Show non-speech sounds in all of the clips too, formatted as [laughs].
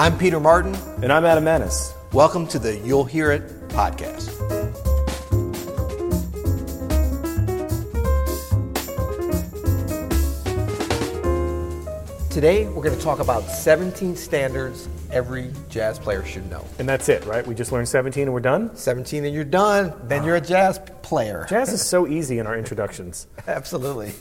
I'm Peter Martin. And I'm Adam Maness. Welcome to the You'll Hear It podcast. Today, we're going to talk about 17 standards every jazz player should know. And that's it, right? We just learned 17 and we're done? 17 and you're done. Then you're a ah. jazz player. Jazz is so [laughs] easy in our introductions. Absolutely.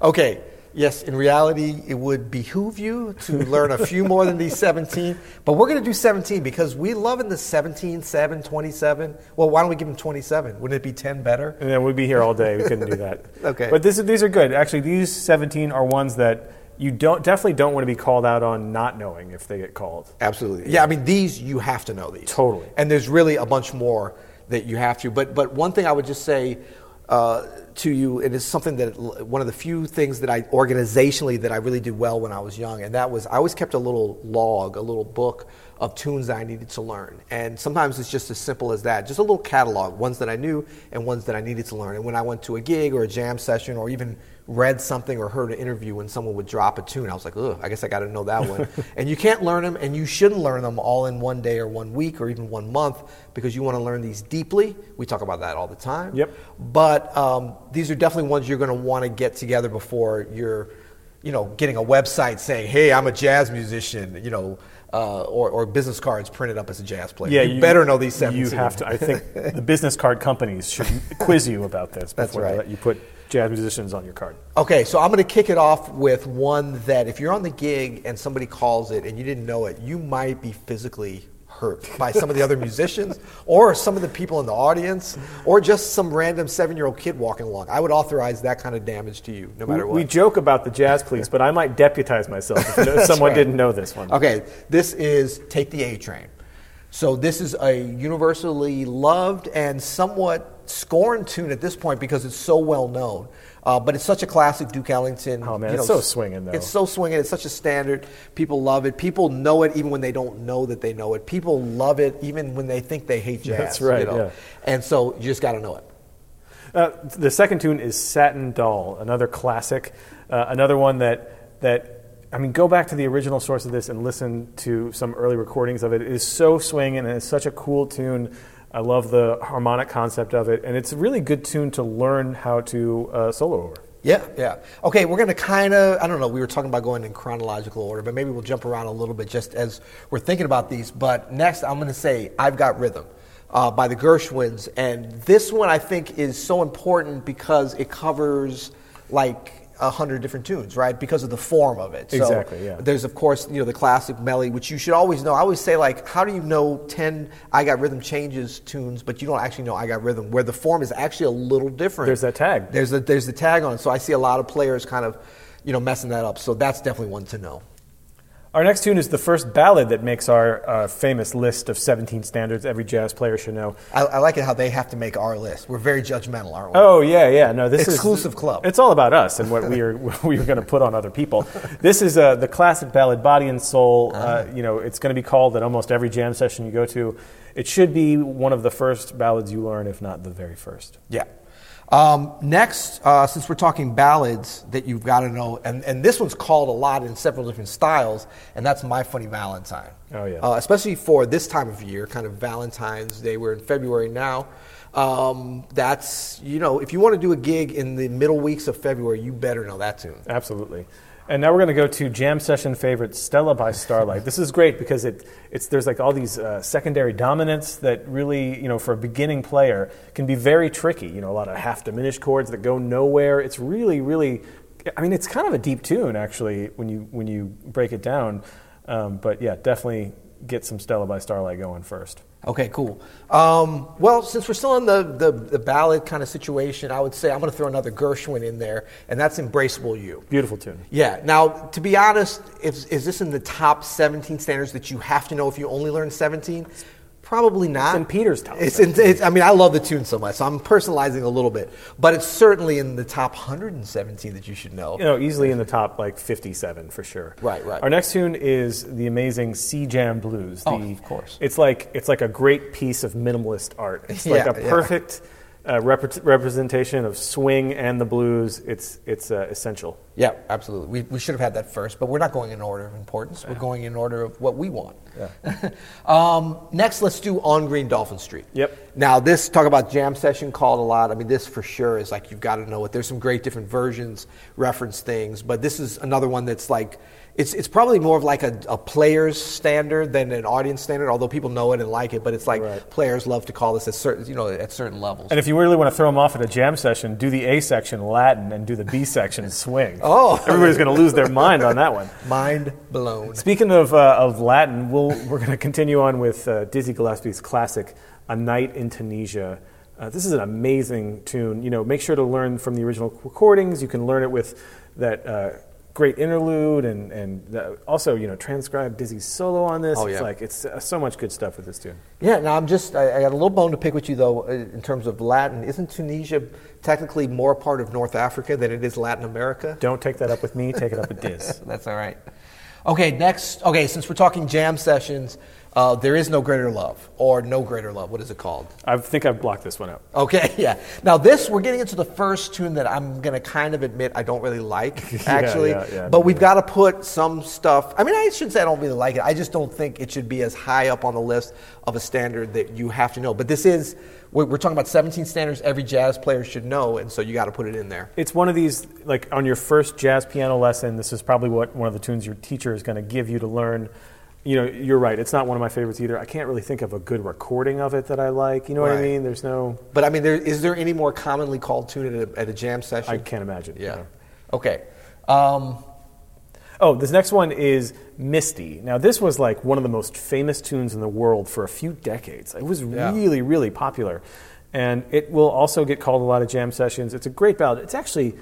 Okay, yes, in reality, it would behoove you to learn a few more than these 17, but we're going to do 17 because we love in the 17, 7, 27. Well, why don't we give them 27? Wouldn't it be 10 better? And then we'd be here all day. We couldn't do that. [laughs] Okay. But this, these are good. Actually, these 17 are ones that you don't definitely don't want to be called out on not knowing if they get called. Absolutely. Yeah, I mean, these, you have to know these. Totally. And there's really a bunch more that you have to. But, but one thing I would just say uh, to you, it's something that one of the few things that I organizationally that I really did well when I was young, and that was I always kept a little log, a little book of tunes that I needed to learn. And sometimes it's just as simple as that, just a little catalog, ones that I knew and ones that I needed to learn. And when I went to a gig or a jam session or even read something or heard an interview when someone would drop a tune, I was like, ugh, I guess I got to know that one. [laughs] and you can't learn them, and you shouldn't learn them all in one day or one week or even one month because you want to learn these deeply. We talk about that all the time. Yep. But um, these are definitely ones you're going to want to get together before you're, you know, getting a website saying, "Hey, I'm a jazz musician," you know, uh, or, or business cards printed up as a jazz player. Yeah, you, better know these 17. You have to. I think [laughs] the business card companies should quiz you about this That's before they let you put jazz musicians on your card. Okay, so I'm going to kick it off with one that if you're on the gig and somebody calls it and you didn't know it, you might be physically hurt by some of the other musicians or some of the people in the audience or just some random seven year old kid walking along. I would authorize that kind of damage to you no matter what. we joke about the jazz police, but I might deputize myself if [laughs] someone right. didn't know this one. Okay, this is Take the A Train. So this is a universally loved and somewhat scorned tune at this point because it's so well known. Uh, but it's such a classic Duke Ellington. Oh, man, it's so swinging, though. It's so swinging. It's such a standard. People love it. People know it even when they don't know that they know it. People love it even when they think they hate jazz. That's right, You know? yeah. And so you just got to know it. Uh, the second tune is Satin Doll, another classic, uh, another one that that I mean, go back to the original source of this and listen to some early recordings of it. It is so swinging and it's such a cool tune. I love the harmonic concept of it, and it's a really good tune to learn how to uh, solo over. Yeah, yeah. Okay, we're going to kind of, I don't know, we were talking about going in chronological order, but maybe we'll jump around a little bit just as we're thinking about these. But next, I'm going to say I've Got Rhythm uh, by the Gershwins. And this one I think is so important because it covers like a hundred different tunes, right? Because of the form of it. So Exactly, yeah. There's, of course, you know, the classic melody, which you should always know. I always say, like, how do you know 10 I Got Rhythm changes tunes, but you don't actually know I Got Rhythm, where the form is actually a little different. There's that tag. There's a, there's the tag on it. So I see a lot of players kind of, you know, messing that up. So that's definitely one to know. Our next tune is the first ballad that makes our uh, famous list of 17 standards every jazz player should know. I, I like it how they have to make our list. We're very judgmental, aren't we? Oh yeah, yeah. No, this Exclusive is club. It's all about us and what we are [laughs] we are going to put on other people. This is uh, the classic ballad, "Body and Soul." Uh, you know, it's going to be called at almost every jam session you go to. It should be one of the first ballads you learn, if not the very first. Yeah. Um, next, uh, since we're talking ballads that you've got to know, and, and this one's called a lot in several different styles, and that's My Funny Valentine. Oh, yeah. Uh, especially for this time of year, kind of Valentine's Day. We're in February now. Um, that's, you know, if you want to do a gig in the middle weeks of February, you better know that tune. Absolutely. And now we're going to go to jam session favorite Stella by Starlight. This is great because it, it's, there's like all these uh, secondary dominants that really, you know, for a beginning player can be very tricky. You know, a lot of half diminished chords that go nowhere. It's really, really, I mean, it's kind of a deep tune actually when you, when you break it down. Um, but yeah, definitely get some Stella by Starlight going first. Okay, cool. Um, well, since we're still in the, the, the ballad kind of situation, I would say I'm going to throw another Gershwin in there, and that's Embraceable You. Beautiful tune. Yeah. Now, to be honest, is, is this in the top 17 standards that you have to know if you only learn 17? Probably not. It's in Peter's top It's, it's I mean, I love the tune so much, so I'm personalizing a little bit, but it's certainly in the top 117 that you should know. You know, easily in the top like 57 for sure. Right, right. Our next tune is the amazing C Jam Blues. Oh, of course. It's like it's like a great piece of minimalist art. [laughs] It's like Yeah, a yeah. perfect uh, rep- representation of swing and the blues, it's it's uh, essential. Yeah, absolutely. We, we should have had that first, but we're not going in order of importance. We're going in order of what we want. Yeah. [laughs] um, next, let's do On Green Dolphin Street. Yep. Now, this talk about jam session called a lot. I mean, this for sure is like you've got to know it. There's some great different versions, reference things, but this is another one that's like it's, it's probably more of like a, a player's standard than an audience standard, although people know it and like it. But it's like Right. players love to call this at certain, you know, at certain levels. And if you really want to throw them off at a jam session, do the A section Latin and do the B section [laughs] swing. Oh. [laughs] everybody's going to lose their mind on that one. Mind blown. Speaking of, uh, of Latin, we'll, we're going to continue on with uh, Dizzy Gillespie's classic, A Night in Tunisia. Uh, this is an amazing tune. You know, make sure to learn from the original recordings. You can learn it with that uh, great interlude and, and the, also, you know, transcribe Dizzy's solo on this. Oh, yeah. It's like, it's uh, so much good stuff with this tune. Yeah, now I'm just, I, I got a little bone to pick with you though, uh, in terms of Latin. Isn't Tunisia technically more part of North Africa than it is Latin America? Don't take that up with me, take it up with Diz. [laughs] That's all right. Okay, next, okay, since we're talking jam sessions, uh, there is no greater love, or no greater love. What is it called? I think I've blocked this one out. Okay, [laughs] yeah. Now this, we're getting into the first tune that I'm going to kind of admit I don't really like, [laughs] actually. yeah, yeah, but we've got to put some stuff. I mean, I shouldn't say I don't really like it. I just don't think it should be as high up on the list of a standard that you have to know. But this is, we're talking about 17 standards every jazz player should know, and so you got to put it in there. It's one of these, like on your first jazz piano lesson, this is probably what one of the tunes your teacher is going to give you to learn. You know, you're right. It's not one of my favorites either. I can't really think of a good recording of it that I like. You know what I mean? There's no, But I mean, there, is there any more commonly called tune at a, at a jam session? I can't imagine. you Yeah. know. Okay. Um, Oh, this next one is Misty. Now, this was like one of the most famous tunes in the world for a few decades. It was Yeah. really, really popular. And it will also get called a lot of jam sessions. It's a great ballad. It's actually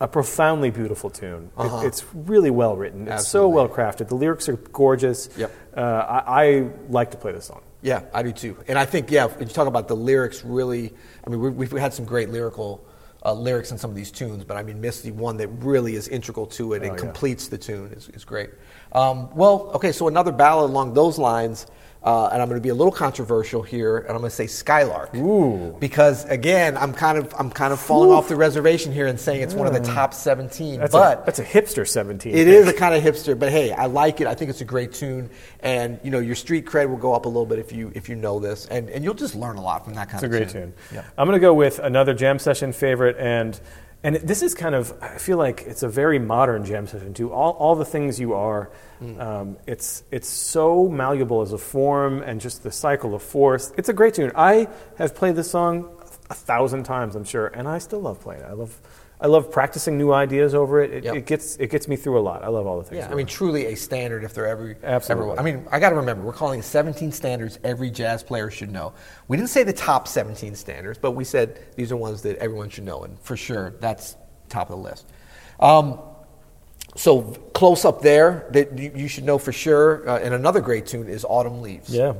a profoundly beautiful tune. Uh-huh. it's really well written. It's so well crafted. The lyrics are gorgeous. Yep. Uh, I, I like to play this song. Yeah, I do too. And I think, yeah, if you talk about the lyrics, really, I mean, we- we've had some great lyrical uh, lyrics in some of these tunes, but I mean, Misty, one that really is integral to it and Oh, yeah. completes the tune, is, is great. Um, well, okay, so another ballad along those lines, uh, and I'm going to be a little controversial here, and I'm going to say Skylark. Ooh. Because again, I'm kind of I'm kind of falling off the reservation here and saying it's one of the top 17, That's, but a, that's a hipster 17. it is a kind of hipster, but hey, I like it. I think it's a great tune, and you know your street cred will go up a little bit if you if you know this, and, and you'll just learn a lot from that kind of stuff. It's a great tune. tune. Yeah. I'm going to go with another jam session favorite, and and this is kind of I feel like it's a very modern jam session too. All all the things you are, Hmm. um, it's it's so malleable as a form and just the cycle of fourths. It's a great tune. I have played this song a thousand times, I'm sure, and I still love playing it. I love. I love practicing new ideas over it. It, Yep. it gets it gets me through a lot. I love all the things. Yeah, I mean, it. truly a standard if there ever Absolutely. Ever, I mean, I got to remember we're calling it 17 standards every jazz player should know. We didn't say the top 17 standards, but we said these are ones that everyone should know, and for sure that's top of the list. Um, so close up there that you, you should know for sure, uh, and another great tune is Autumn Leaves. yeah.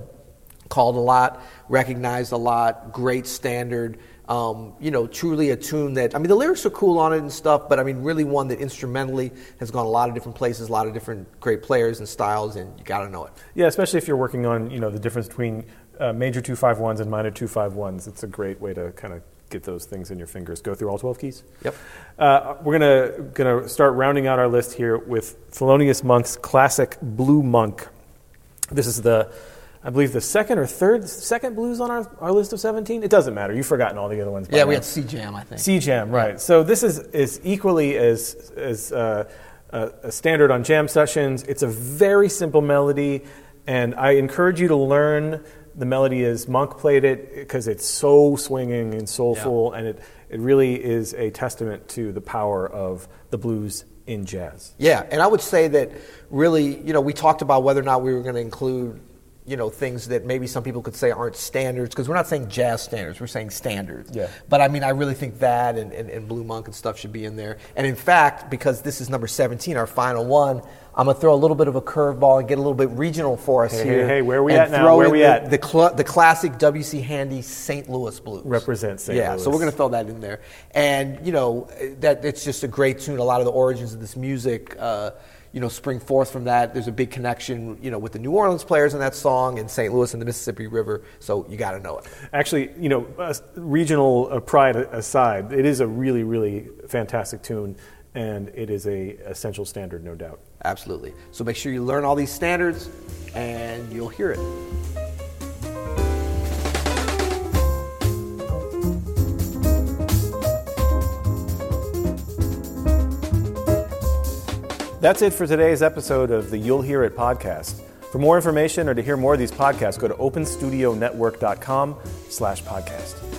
Called a lot, recognized a lot, great standard. Um, you know, truly a tune that I mean, the lyrics are cool on it and stuff, but I mean, really one that instrumentally has gone a lot of different places, a lot of different great players and styles, and you got to know it. Yeah, especially if you're working on you know the difference between uh, major two five ones and minor two five ones. It's a great way to kind of get those things in your fingers. Go through all twelve keys. Yep. Uh, we're gonna gonna start rounding out our list here with Thelonious Monk's classic Blue Monk. This is the, I believe, the second or third second blues on our, our list of seventeen. It doesn't matter. You've forgotten all the other ones. by Yeah, we had C Jam, I think. C Jam, right. So this is, is equally as, as uh, a, a standard on jam sessions. It's a very simple melody, and I encourage you to learn the melody as Monk played it because it's so swinging and soulful, and it, it really is a testament to the power of the blues in jazz. Yeah, and I would say that really, you know, we talked about whether or not we were going to include, you know, things that maybe some people could say aren't standards, because we're not saying jazz standards, we're saying standards. Yeah. But I mean, I really think that and, and, and Blue Monk and stuff should be in there. And in fact, because this is number 17, our final one, I'm going to throw a little bit of a curveball and get a little bit regional for us Hey, here. hey, hey, where we and at now? throw Where in we the, at? The, cl- the classic W.C. Handy St. Louis Blues. represents St. Yeah, Louis. so we're going to throw that in there. And, you know, that it's just a great tune. A lot of the origins of this music, uh, you know, spring forth from that. There's a big connection, you know, with the New Orleans players in that song and St. Louis and the Mississippi River. So you got to know it. Actually, you know, uh, regional uh, pride aside, it is a really, really fantastic tune, and it is a essential standard, no doubt. Absolutely. So make sure you learn all these standards, and you'll hear it. That's it for today's episode of the You'll Hear It podcast. For more information or to hear more of these podcasts, go to openstudionetwork.com slash podcast.